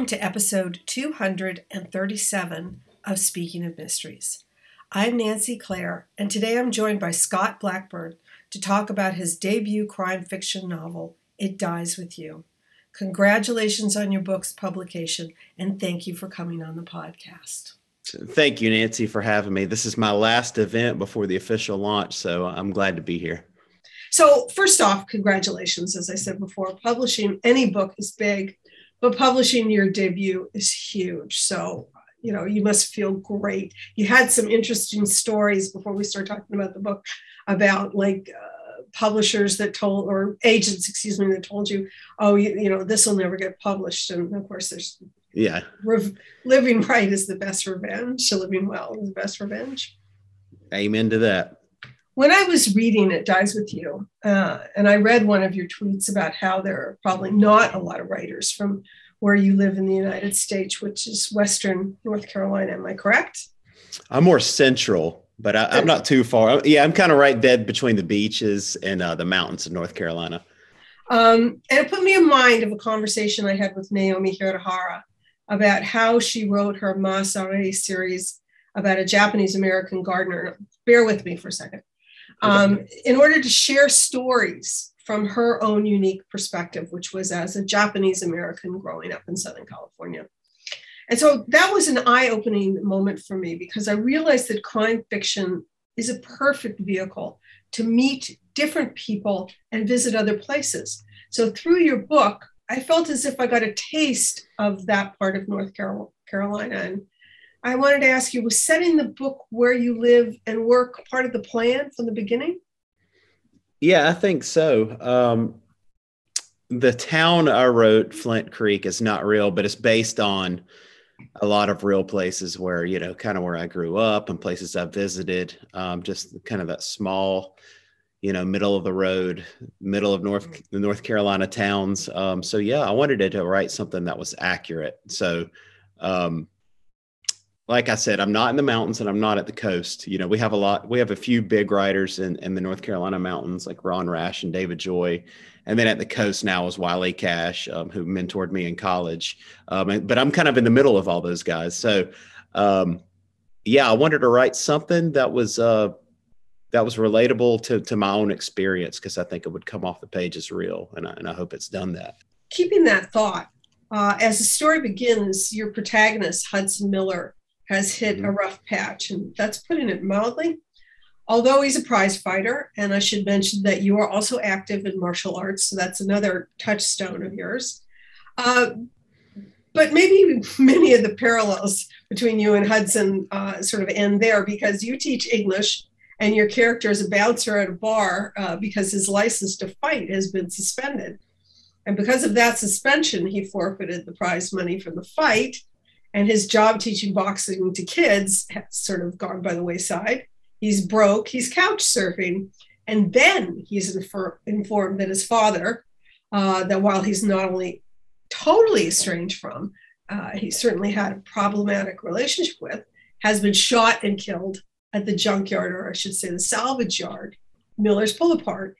Welcome to episode 237 of Speaking of Mysteries. I'm Nancy Clare, and today I'm joined by Scott Blackburn to talk about his debut crime fiction novel, It Dies With You. Congratulations on your book's publication, and thank you for coming on the podcast. Thank you, Nancy, for having me. This is my last event before the official launch, so I'm glad to be here. So, first off, congratulations. As I said before, publishing any book is big but publishing your debut is huge. So, you know, you must feel great. You had some interesting stories before we start talking about the book about like uh, publishers that told, or agents, excuse me, that told you, oh, you, you know, this will never get published. And of course, there's, yeah, living right is the best revenge. Living well is the best revenge. Amen to that when I was reading It Dies With You, uh, and I read one of your tweets about how there are probably not a lot of writers from where you live in the United States, which is Western North Carolina. Am I correct? I'm more central, but I, am not too far. Yeah, I'm kind of right dead between the beaches and uh, the mountains of North Carolina. Um, and it put me in mind of a conversation I had with Naomi Hirahara about how she wrote her Mas Arai series about a Japanese American gardener. Bear with me for a second um, in order to share stories from her own unique perspective, which was as a Japanese American growing up in Southern California. And so that was an eye opening moment for me because I realized that crime fiction is a perfect vehicle to meet different people and visit other places. So through your book, I felt as if I got a taste of that part of North Carolina and I wanted to ask you was setting the book where you live and work part of the plan from the beginning? Yeah, I think so. Um, the town I wrote, Flint Creek, is not real, but it's based on a lot of real places where, you know, kind of where I grew up and places I've visited. Um, just kind of that small, you know, middle of the road, middle of North the North Carolina towns. Um, so yeah, I wanted to, to write something that was accurate. So um, like I said, I'm not in the mountains and I'm not at the coast. You know, we have a lot, we have a few big writers in, in the North Carolina mountains like Ron Rash and David Joy. And then at the coast now is Wiley Cash, um, who mentored me in college. Um, but I'm kind of in the middle of all those guys. So, um, yeah, I wanted to write something that was, uh, that was relatable to, to my own experience because I think it would come off the page as real. And I, and I hope it's done that. Keeping that thought, uh, as the story begins, your protagonist, Hudson Miller, has hit mm-hmm. a rough patch, and that's putting it mildly. Although he's a prize fighter, and I should mention that you are also active in martial arts, so that's another touchstone of yours. Uh, but maybe many of the parallels between you and Hudson uh, sort of end there because you teach English and your character is a bouncer at a bar uh, because his license to fight has been suspended. And because of that suspension, he forfeited the prize money from the fight and his job teaching boxing to kids has sort of gone by the wayside. He's broke, he's couch surfing. And then he's infer- informed that his father, uh, that while he's not only totally estranged from, uh, he certainly had a problematic relationship with, has been shot and killed at the junkyard, or I should say the salvage yard, Miller's Pull Apart,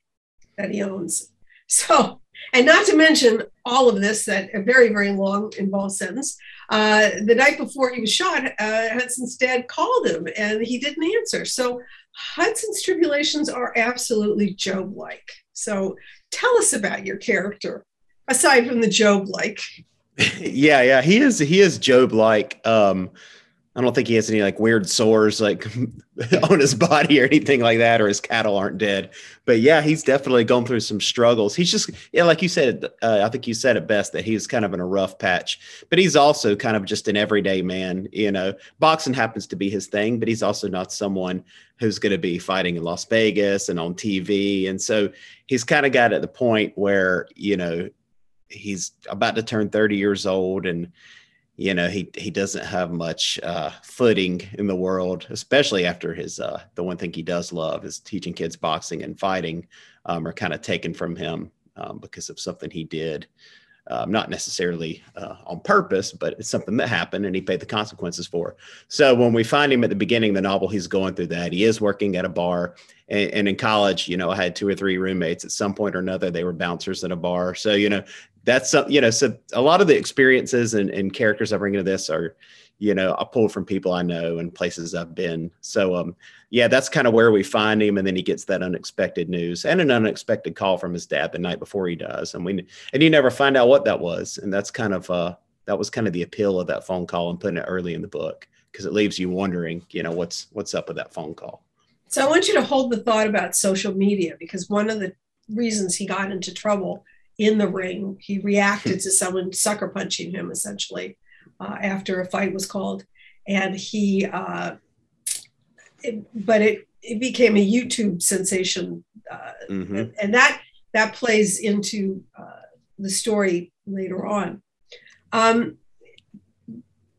that he owns. So, and not to mention all of this, that a very, very long involved sentence. Uh, the night before he was shot, uh, Hudson's dad called him and he didn't answer. So Hudson's tribulations are absolutely Job like. So tell us about your character, aside from the Job like. yeah, yeah, he is. He is Job like. Um, I don't think he has any like weird sores like on his body or anything like that, or his cattle aren't dead. But yeah, he's definitely gone through some struggles. He's just yeah, like you said, uh, I think you said it best that he's kind of in a rough patch. But he's also kind of just an everyday man. You know, boxing happens to be his thing, but he's also not someone who's going to be fighting in Las Vegas and on TV. And so he's kind of got at the point where you know he's about to turn thirty years old and you know he he doesn't have much uh, footing in the world, especially after his uh, the one thing he does love is teaching kids boxing and fighting um, are kind of taken from him um, because of something he did. Um, not necessarily uh, on purpose, but it's something that happened and he paid the consequences for. So when we find him at the beginning of the novel, he's going through that. He is working at a bar. And, and, in college, you know, I had two or three roommates at some point or another. They were bouncers at a bar. So, you know, that's some, you know, so a lot of the experiences and, and characters I bring into this are, you know, I pull from people I know and places I've been. So, um, yeah, that's kind of where we find him. And then he gets that unexpected news and an unexpected call from his dad the night before he dies. And we, and you never find out what that was. And that's kind of, uh, that was kind of the appeal of that phone call and putting it early in the book because it leaves you wondering, you know, what's, what's up with that phone call. So I want you to hold the thought about social media because one of the reasons he got into trouble in the ring, he reacted to someone sucker punching him essentially uh, after a fight was called, and he, uh, it, but it it became a YouTube sensation, uh, mm-hmm. and, and, that that plays into uh, the story later on. Um,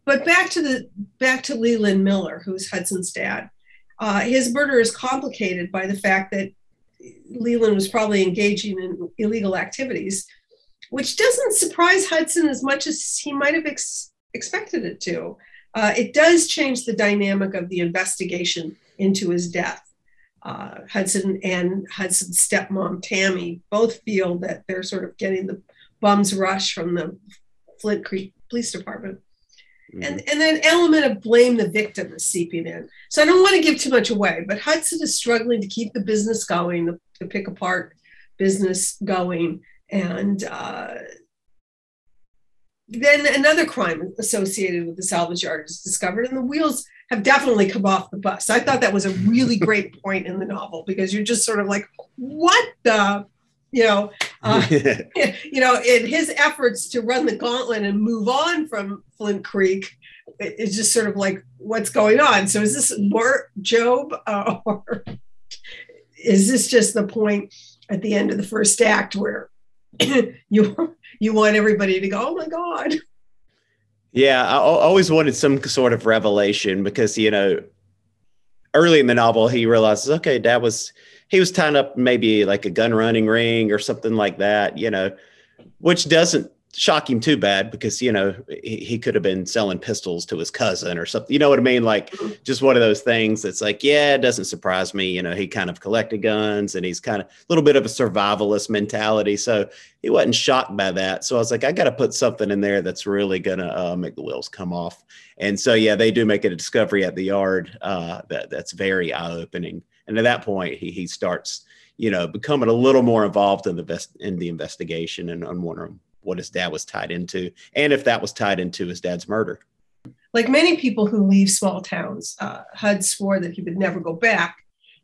but back to the back to Leland Miller, who's Hudson's dad. Uh, his murder is complicated by the fact that Leland was probably engaging in illegal activities, which doesn't surprise Hudson as much as he might have ex- expected it to. Uh, it does change the dynamic of the investigation into his death. Uh, Hudson and Hudson's stepmom, Tammy, both feel that they're sort of getting the bum's rush from the Flint Creek Police Department. Mm-hmm. And, and an element of blame the victim is seeping in. So I don't want to give too much away, but Hudson is struggling to keep the business going, the, the pick apart business going. And uh, then another crime associated with the salvage yard is discovered, and the wheels have definitely come off the bus. I thought that was a really great point in the novel because you're just sort of like, what the you know, uh, you know, in his efforts to run the gauntlet and move on from Flint Creek, it's just sort of like, what's going on? So is this more Job, uh, or is this just the point at the end of the first act where you you want everybody to go, oh my god? Yeah, I always wanted some sort of revelation because you know, early in the novel, he realizes, okay, Dad was he was tying up maybe like a gun running ring or something like that, you know, which doesn't shock him too bad because, you know, he, he could have been selling pistols to his cousin or something. You know what I mean? Like just one of those things that's like, yeah, it doesn't surprise me. You know, he kind of collected guns and he's kind of a little bit of a survivalist mentality. So he wasn't shocked by that. So I was like, I got to put something in there that's really going to uh, make the wheels come off. And so, yeah, they do make a discovery at the yard uh, that that's very eye opening. And at that point, he, he starts, you know, becoming a little more involved in the best in the investigation and, and wondering what his dad was tied into, and if that was tied into his dad's murder. Like many people who leave small towns, uh, Hud swore that he would never go back.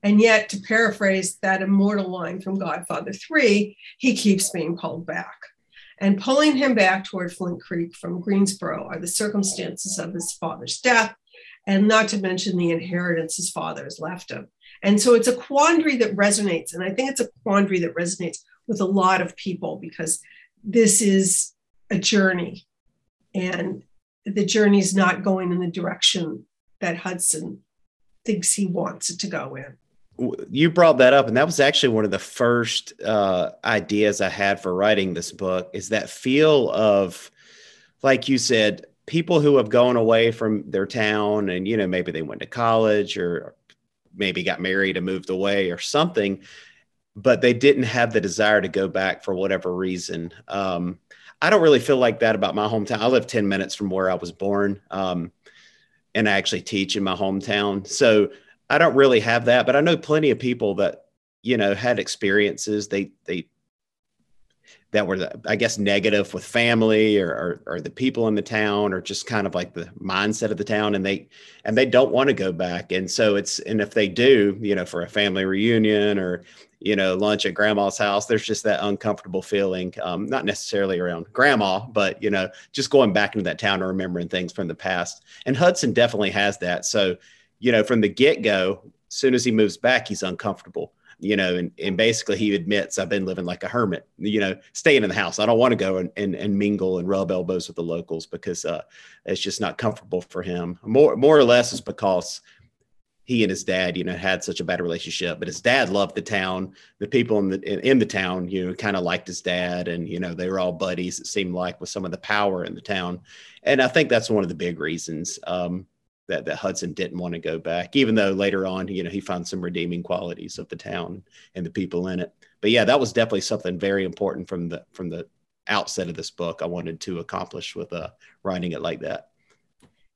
And yet, to paraphrase that immortal line from Godfather 3, he keeps being pulled back. And pulling him back toward Flint Creek from Greensboro are the circumstances of his father's death, and not to mention the inheritance his father has left him. And so it's a quandary that resonates. And I think it's a quandary that resonates with a lot of people because this is a journey. And the journey is not going in the direction that Hudson thinks he wants it to go in. You brought that up, and that was actually one of the first uh, ideas I had for writing this book. Is that feel of, like you said, people who have gone away from their town, and you know maybe they went to college or maybe got married and moved away or something, but they didn't have the desire to go back for whatever reason. Um, I don't really feel like that about my hometown. I live 10 minutes from where I was born. Um, and I actually teach in my hometown. So I don't really have that, but I know plenty of people that, you know, had experiences. They, they that were, I guess, negative with family or, or, or the people in the town or just kind of like the mindset of the town, and they and they don't want to go back. And so it's and if they do, you know, for a family reunion or you know lunch at grandma's house, there's just that uncomfortable feeling, um, not necessarily around grandma, but you know, just going back into that town and remembering things from the past. And Hudson definitely has that. So you know, from the get go, as soon as he moves back, he's uncomfortable you know, and, and basically he admits I've been living like a hermit, you know, staying in the house. I don't want to go and, and, and mingle and rub elbows with the locals because uh, it's just not comfortable for him. More, more or less is because he and his dad, you know, had such a bad relationship, but his dad loved the town. The people in the, in, in the town, you know, kind of liked his dad and, you know, they were all buddies, it seemed like with some of the power in the town. And I think that's one of the big reasons. Um, that, that Hudson didn't want to go back, even though later on, you know, he found some redeeming qualities of the town and the people in it. But yeah, that was definitely something very important from the from the outset of this book I wanted to accomplish with uh, writing it like that.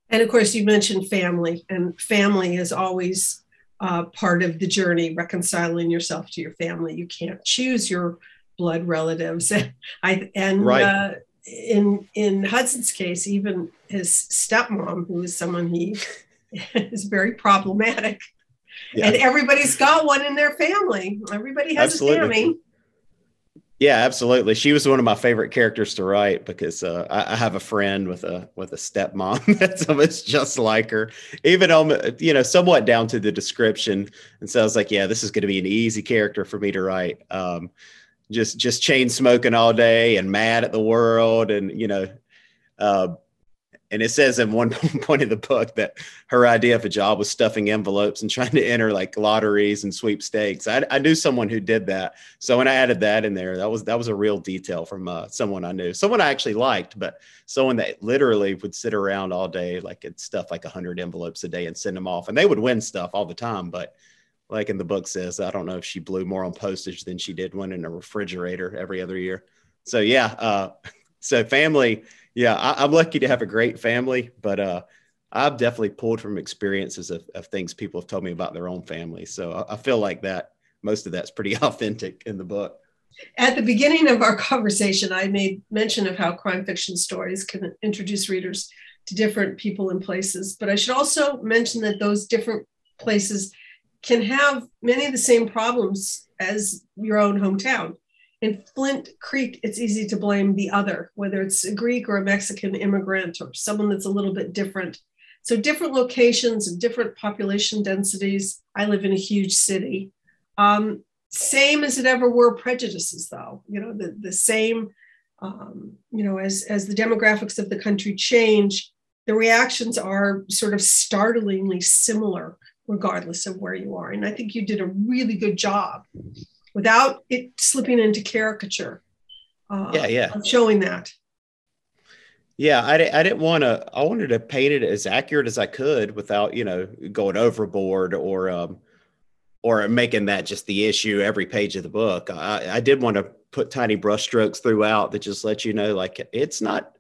And of course, you mentioned family, and family is always uh, part of the journey, reconciling yourself to your family. You can't choose your blood relatives. I and right. uh, in in Hudson's case, even his stepmom, who is someone he is very problematic, yeah. and everybody's got one in their family. Everybody has Absolutely. a family. Yeah, absolutely. She was one of my favorite characters to write because uh, I, I, have a friend with a with a stepmom that's almost just like her, even on you know somewhat down to the description. And so I was like, yeah, this is going to be an easy character for me to write. Um, just just chain smoking all day and mad at the world, and you know, uh, and it says in one point of the book that her idea of a job was stuffing envelopes and trying to enter like lotteries and sweepstakes. I, I knew someone who did that, so when I added that in there, that was that was a real detail from uh, someone I knew, someone I actually liked, but someone that literally would sit around all day, like and stuff like hundred envelopes a day and send them off, and they would win stuff all the time, but. Like in the book says, I don't know if she blew more on postage than she did one in a refrigerator every other year. So yeah, uh, so family yeah, I, am lucky to have a great family, but uh, I've definitely pulled from experiences of, of things people have told me about their own family. So I, I feel like that most of that's pretty authentic in the book. At the beginning of our conversation, I made mention of how crime fiction stories can introduce readers to different people and places. But I should also mention that those different places can have many of the same problems as your own hometown in Flint Creek, it's easy to blame the other, whether it's a Greek or a Mexican immigrant or someone that's a little bit different. So, different locations and different population densities. I live in a huge city. Um, same as it ever were prejudices, though, you know, the, the same, um, you know, as, as the demographics of the country change, the reactions are sort of startlingly similar, regardless of where you are. And I think you did a really good job without it slipping into caricature. Uh, yeah, yeah. Showing that. Yeah, I, I didn't want to. I wanted to paint it as accurate as I could without, you know, going overboard or um, or making that just the issue every page of the book. I, I did want to put tiny brushstrokes throughout that just let you know, like it's not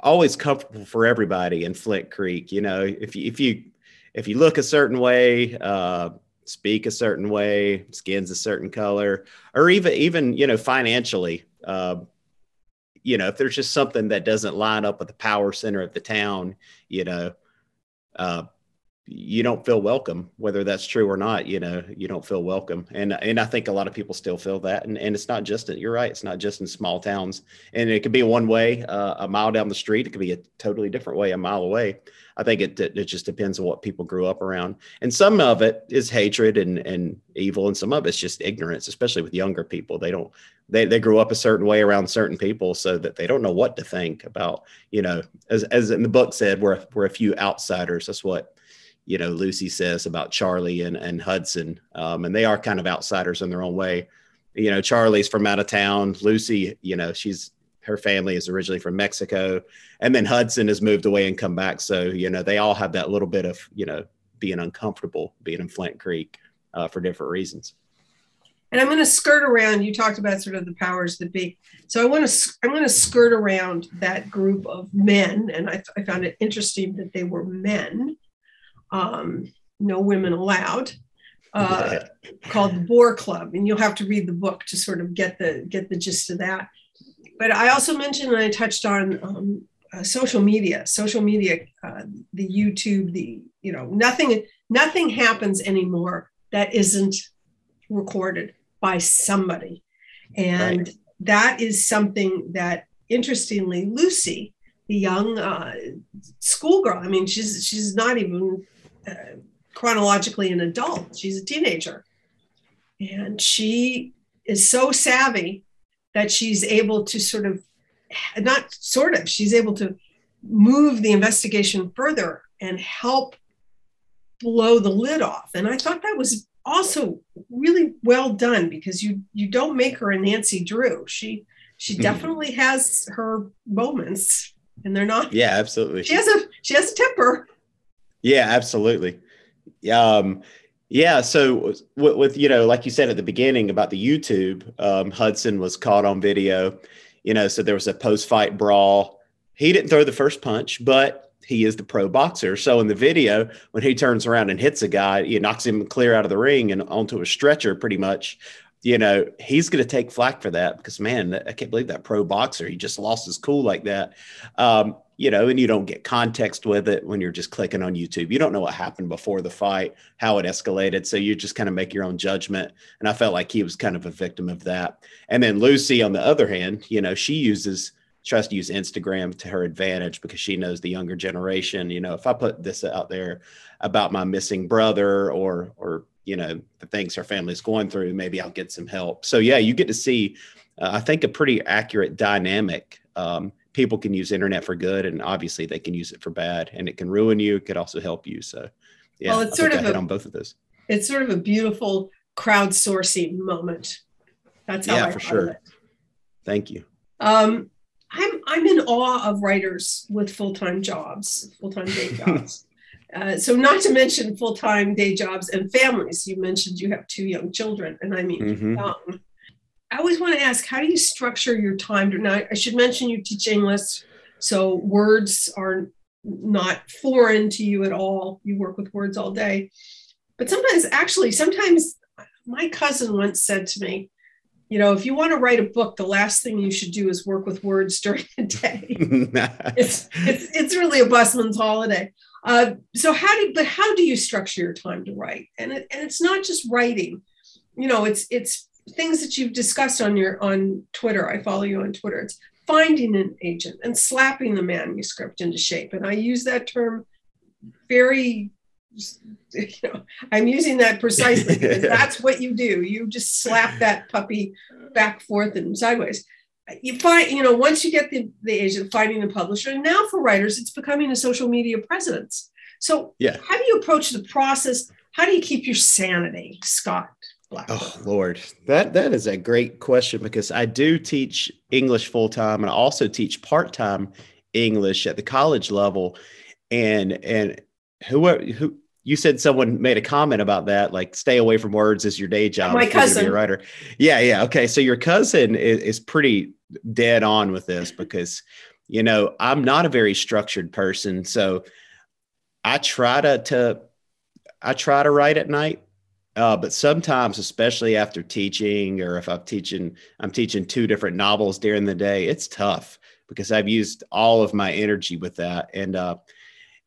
always comfortable for everybody in Flint Creek. You know, if you if you if you look a certain way, uh, speak a certain way, skin's a certain color, or even even you know financially. Uh, you know, if there's just something that doesn't line up with the power center of the town, you know, uh, you don't feel welcome whether that's true or not you know you don't feel welcome. And and i think a lot of people still feel that. And, and it's not just you're right it's not just in small towns. And it could be one way uh, a mile down the street it could be a totally different way a mile away i think it, it just depends on what people grew up around and some of it is hatred and and evil and some of it's just ignorance especially with younger people they don't they, they grew up a certain way around certain people so that they don't know what to think about you know as, as in the book said we're, we're a few outsiders that's what you know Lucy says about Charlie and and Hudson, um, and they are kind of outsiders in their own way. You know, Charlie's from out of town. Lucy, you know, she's her family is originally from Mexico, and then Hudson has moved away and come back. So you know, they all have that little bit of you know being uncomfortable being in Flint Creek uh, for different reasons. And I'm going to skirt around. You talked about sort of the powers that be. So I want to I'm going to skirt around that group of men, and I, I found it interesting that they were men um, no women allowed, uh, called the Boar Club, and you'll have to read the book to sort of get the get the gist of that. But I also mentioned and I touched on um, uh, social media, social media, uh, the YouTube, the you know nothing nothing happens anymore that isn't recorded by somebody, and right. that is something that interestingly Lucy the young uh, schoolgirl. I mean, she's she's not even uh, chronologically an adult. She's a teenager. And she is so savvy that she's able to sort of, not sort of, she's able to move the investigation further and help blow the lid off. And I thought that was also really well done because you you don't make her a Nancy Drew. She she mm-hmm. definitely has her moments and they're not Yeah, absolutely. She has a she has a temper. Yeah, absolutely. Um, yeah. So with, with, you know, like you said at the beginning about the YouTube, um, Hudson was caught on video. you know, so there was a post fight brawl. He didn't throw the first punch, but he is the pro boxer. So in the video, when he turns around and hits a guy, he knocks him clear out of the ring and onto a stretcher pretty much. You know, he's going to take flack for that because, man, I can't believe that pro boxer. He just lost his cool like that. Um, you know, and you don't get context with it when you're just clicking on YouTube. You don't know what happened before the fight, how it escalated. So you just kind of make your own judgment. And I felt like he was kind of a victim of that. And then Lucy, on the other hand, you know, she uses, tries to use Instagram to her advantage because she knows the younger generation. You know, if I put this out there about my missing brother or, or, you know, the things her family's going through, maybe I'll get some help. So yeah, you get to see, uh, I think, a pretty accurate dynamic. Um, people can use internet for good and obviously they can use it for bad and it can ruin you it could also help you so yeah well, it's I sort of a, on both of those. it's sort of a beautiful crowdsourcing moment. That's how yeah I for sure. it. thank you. Um i'm i'm in awe of writers with full-time jobs full-time day jobs. Uh, so not to mention full-time day jobs and families. You mentioned you have two young children and i mean mm-hmm. young I always want to ask, how do you structure your time? Now, I should mention you teach English, so words are not foreign to you at all. You work with words all day. But sometimes, actually, sometimes my cousin once said to me, you know, if you want to write a book, the last thing you should do is work with words during the day. it's, it's, it's really a busman's holiday. Uh, so how do, but how do you structure your time to write? And it, and it's not just writing, you know, it's, it's things that you've discussed on your on Twitter. I follow you on Twitter. It's finding an agent and slapping the manuscript into shape. And I use that term very you know, I'm using that precisely because that's what you do. You just slap that puppy back, forth, and sideways. You find, you know, once you get the, the agent, finding the publisher, and now for writers, it's becoming a social media presence. So, yeah. how do you approach the process? How do you keep your sanity, Scott? Oh Lord, that that is a great question because I do teach English full time and I also teach part time English at the college level, and and who who you said someone made a comment about that, like stay away from words as your day job. My cousin, writer. Yeah, yeah. Okay, so your cousin is, is pretty dead on with this because you know I'm not a very structured person, so I try to to I try to write at night uh, but sometimes, especially after teaching, or if I'm teaching, I'm teaching two different novels during the day. It's tough because I've used all of my energy with that, and uh,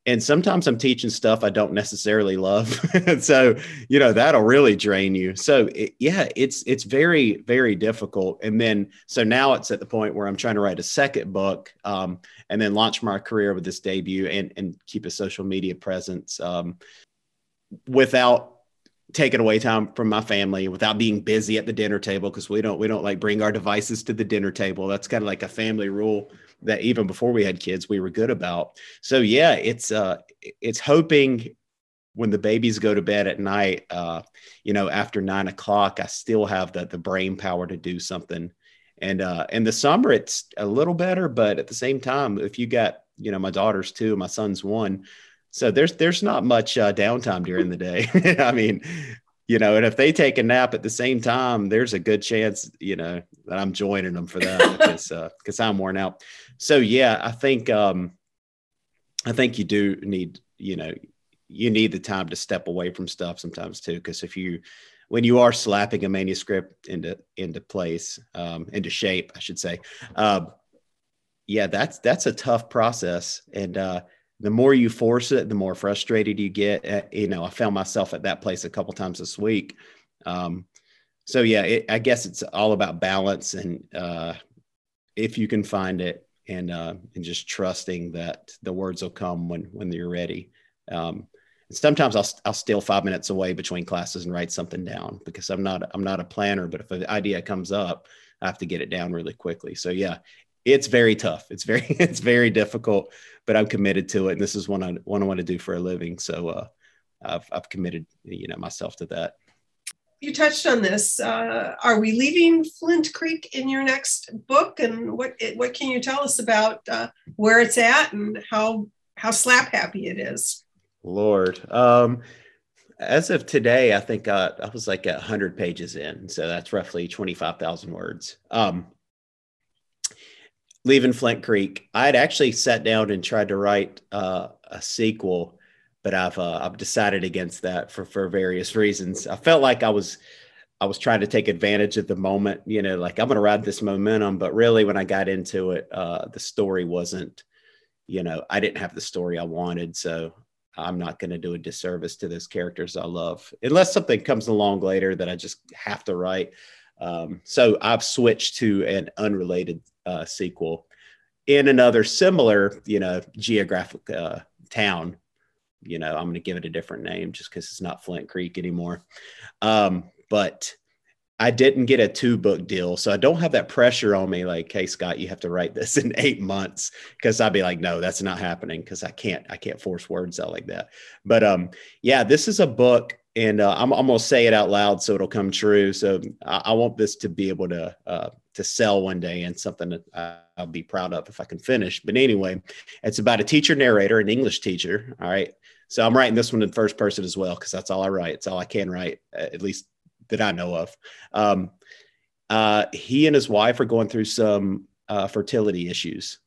and sometimes I'm teaching stuff I don't necessarily love. so you know that'll really drain you. So it, yeah, it's it's very very difficult. And then so now it's at the point where I'm trying to write a second book, um, and then launch my career with this debut, and and keep a social media presence um, without taking away time from my family without being busy at the dinner table because we don't we don't like bring our devices to the dinner table. That's kind of like a family rule that even before we had kids we were good about. So yeah it's uh it's hoping when the babies go to bed at night uh you know after nine o'clock i still have the the brain power to do something. And uh in the summer it's a little better but at the same time if you got you know my daughter's two my son's one so there's there's not much uh, downtime during the day. I mean, you know, and if they take a nap at the same time, there's a good chance, you know, that I'm joining them for that because because uh, I'm worn out. So yeah, I think um, I think you do need, you know, you need the time to step away from stuff sometimes too. Because if you when you are slapping a manuscript into into place, um, into shape, I should say, uh, yeah, that's that's a tough process, and uh, the more you force it, the more frustrated you get. Uh, you know, I found myself at that place a couple times this week. Um, so yeah, it, I guess it's all about balance and uh, if you can find it and uh, and just trusting that the words will come when when you're ready. Um, sometimes I'll I'll steal five minutes away between classes and write something down because I'm not I'm not a planner. But if an idea comes up, I have to get it down really quickly. So yeah, it's very tough. It's very it's very difficult, but I'm committed to it, and this is what I what I want to do for a living. So uh, I've I've committed you know myself to that. You touched on this. Uh, are we leaving Flint Creek in your next book, and what what can you tell us about uh, where it's at and how how slap happy it is? Lord. Um, as of today, I think uh, I was like 100 pages in. So that's roughly 25,000 words. Um, leaving Flint Creek. I had actually sat down and tried to write uh, a sequel, but I've uh, I've decided against that for for various reasons. I felt like I was I was trying to take advantage of the moment, you know, like I'm going to ride this momentum. But really, when I got into it, uh, the story wasn't, you know, I didn't have the story I wanted. So I'm not going to do a disservice to those characters I love, unless something comes along later that I just have to write. Um, so I've switched to an unrelated uh, sequel in another similar, you know, geographic uh, town. You know, I'm going to give it a different name just because it's not Flint Creek anymore. Um, but I didn't get a two book deal. So I don't have that pressure on me like, hey, Scott, you have to write this in eight months. Cause I'd be like, no, that's not happening. Cause I can't, I can't force words out like that. But um, yeah, this is a book and uh, I'm, I'm, gonna say it out loud so it'll come true. So I, I want this to be able to uh, to sell one day and something that I'll be proud of if I can finish. But anyway, it's about a teacher narrator, an English teacher. All right. So I'm writing this one in first person as well because that's all I write. It's all I can write, at least that I know of. Um, uh, he and his wife are going through some uh, fertility issues,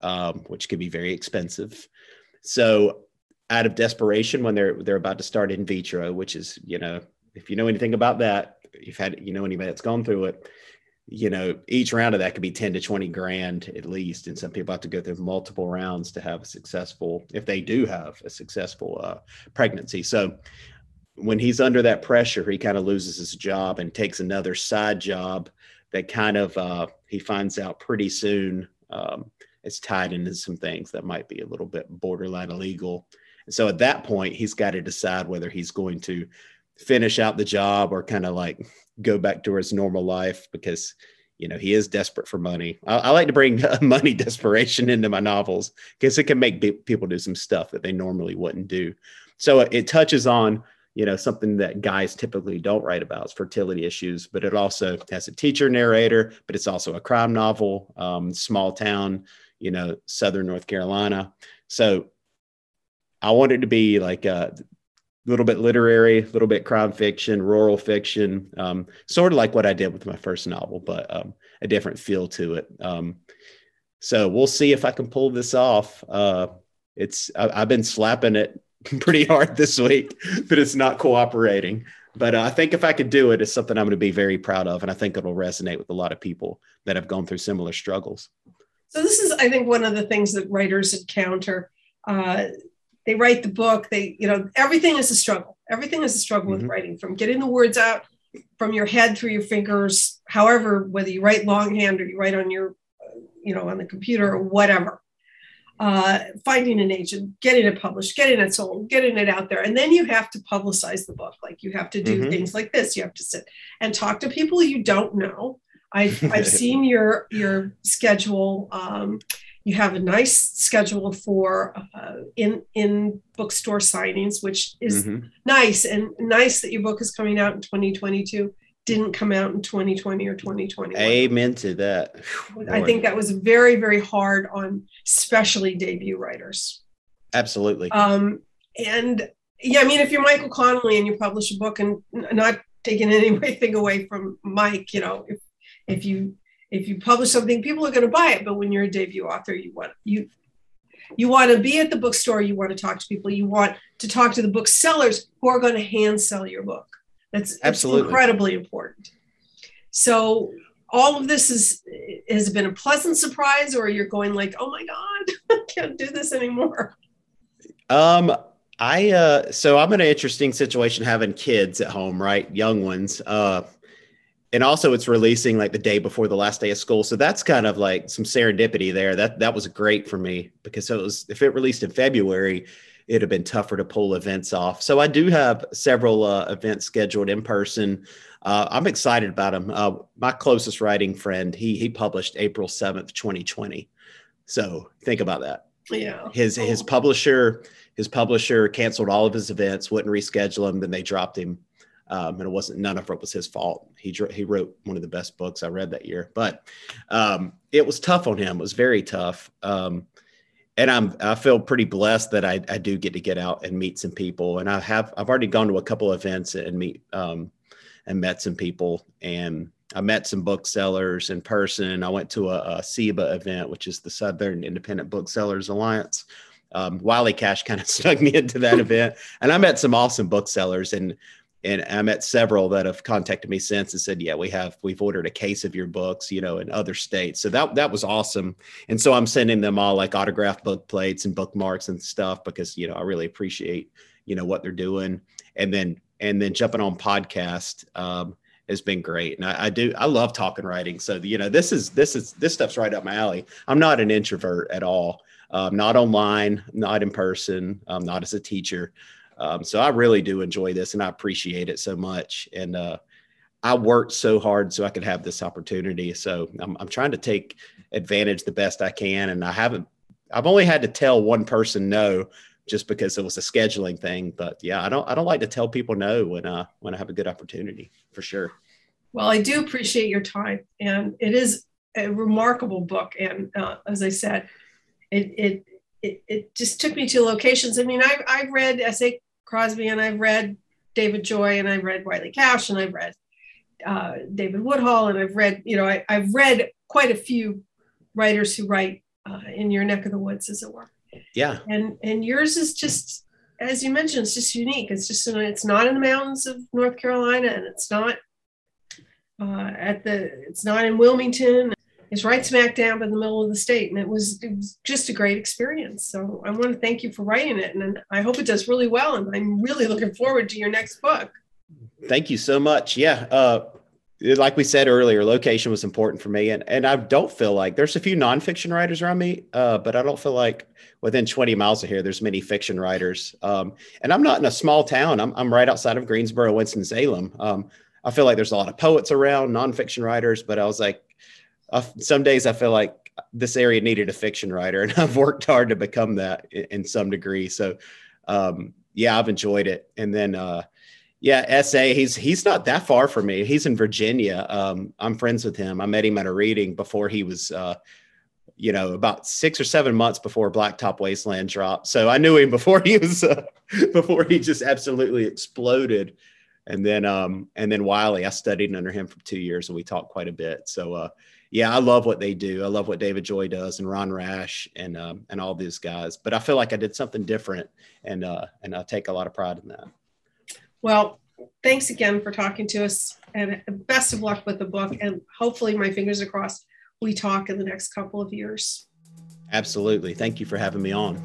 um, which can be very expensive. So, out of desperation, when they're they're about to start in vitro, which is you know, if you know anything about that, you've had you know anybody that's gone through it, you know, each round of that could be ten to twenty grand at least, and some people have to go through multiple rounds to have a successful, if they do have a successful uh, pregnancy. So, when he's under that pressure, he kind of loses his job and takes another side job that kind of uh, he finds out pretty soon um, it's tied into some things that might be a little bit borderline illegal. And so at that point, he's got to decide whether he's going to finish out the job or kind of like go back to his normal life because you know he is desperate for money. I, I like to bring money desperation into my novels because it can make people do some stuff that they normally wouldn't do. So it touches on you know something that guys typically don't write about is fertility issues but it also has a teacher narrator but it's also a crime novel um, small town you know southern north carolina so i wanted it to be like a little bit literary a little bit crime fiction rural fiction um, sort of like what i did with my first novel but um, a different feel to it um, so we'll see if i can pull this off uh, it's I, i've been slapping it pretty hard this week, but it's not cooperating. But uh, I think if I could do it, it's something I'm going to be very proud of. And I think it'll resonate with a lot of people that have gone through similar struggles. So, this is, I think, one of the things that writers encounter. Uh, they write the book, they, you know, everything is a struggle. Everything is a struggle mm-hmm. with writing from getting the words out from your head through your fingers, however, whether you write longhand or you write on your, you know, on the computer or whatever uh, finding an agent, getting it published, getting it sold, getting it out there. And then you have to publicize the book. Like you have to do mm-hmm. things like this. You have to sit and talk to people you don't know. I've, I've seen your, your schedule. Um, you have a nice schedule for uh, in, in bookstore signings, which is mm-hmm. nice and nice that your book is coming out in 2022 didn't come out in 2020 or 2021. Amen to that. I think that was very, very hard on especially debut writers. Absolutely. Um, and yeah, I mean, if you're Michael Connelly and you publish a book and not taking anything away from Mike, you know, if if you if you publish something, people are going to buy it. But when you're a debut author, you want you you want to be at the bookstore, you want to talk to people, you want to talk to the booksellers who are going to hand sell your book. That's absolutely incredibly important. So all of this is has been a pleasant surprise, or you're going like, oh my god, I can't do this anymore. Um, I uh, so I'm in an interesting situation having kids at home, right, young ones. Uh, and also it's releasing like the day before the last day of school, so that's kind of like some serendipity there. That that was great for me because it was if it released in February, it'd have been tougher to pull events off. So I do have several uh, events scheduled in person. Uh, I'm excited about them. Uh, my closest writing friend, he he published April 7th, 2020. So think about that. Yeah. His his publisher his publisher canceled all of his events, wouldn't reschedule them, then they dropped him. Um, and it wasn't none of it was his fault. He he wrote one of the best books I read that year, but um, it was tough on him. It was very tough. Um, and I'm I feel pretty blessed that I, I do get to get out and meet some people. And I have I've already gone to a couple events and meet um, and met some people. And I met some booksellers in person. I went to a, a SIBA event, which is the Southern Independent Booksellers Alliance. Um, Wiley Cash kind of snuck me into that event, and I met some awesome booksellers. And and I met several that have contacted me since and said, "Yeah, we have we've ordered a case of your books, you know, in other states." So that that was awesome. And so I'm sending them all like autographed book plates and bookmarks and stuff because you know I really appreciate you know what they're doing. And then and then jumping on podcast um, has been great. And I, I do I love talking writing. So you know this is this is this stuff's right up my alley. I'm not an introvert at all. Um, not online, not in person, um, not as a teacher. Um, so I really do enjoy this and I appreciate it so much. And uh, I worked so hard so I could have this opportunity. So I'm, I'm trying to take advantage the best I can. And I haven't, I've only had to tell one person no just because it was a scheduling thing. But yeah, I don't, I don't like to tell people no when, uh, when I have a good opportunity for sure. Well, I do appreciate your time and it is a remarkable book. And uh, as I said, it, it, it, it, just took me to locations. I mean, I've, I've read S.A. Cosby and I've read David Joy and I've read Wiley Cash and I've read uh, David Woodhull and I've read, you know, I, have read quite a few writers who write uh, in your neck of the woods, as it were. Yeah. And and yours is just, as you mentioned, it's just unique. It's just it's not in the mountains of North Carolina and it's not uh, at the it's not in Wilmington is right smack dab in the middle of the state. And it was, it was just a great experience. So I want to thank you for writing it. And I hope it does really well. And I'm really looking forward to your next book. Thank you so much. Yeah. Uh, like we said earlier, location was important for me. And, and I don't feel like there's a few nonfiction writers around me, uh, but I don't feel like within 20 miles of here, there's many fiction writers. Um, and I'm not in a small town. I'm, I'm right outside of Greensboro, Winston-Salem. Um, I feel like there's a lot of poets around, nonfiction writers, but I was like, some days I feel like this area needed a fiction writer, and I've worked hard to become that in, in some degree. So, um, yeah, I've enjoyed it. And then, uh, yeah, SA, he's he's not that far from me. He's in Virginia. Um, I'm friends with him. I met him at a reading before he was, uh, you know, about six or seven months before Blacktop Wasteland dropped. So I knew him before he was uh, before he just absolutely exploded. And then um, and then Wiley, I studied under him for two years, and we talked quite a bit. So uh, yeah, I love what they do. I love what David Joy does and Ron Rash and um, and all these guys. But I feel like I did something different, and uh, and I take a lot of pride in that. Well, thanks again for talking to us, and best of luck with the book. And hopefully, my fingers are crossed. We talk in the next couple of years. Absolutely. Thank you for having me on.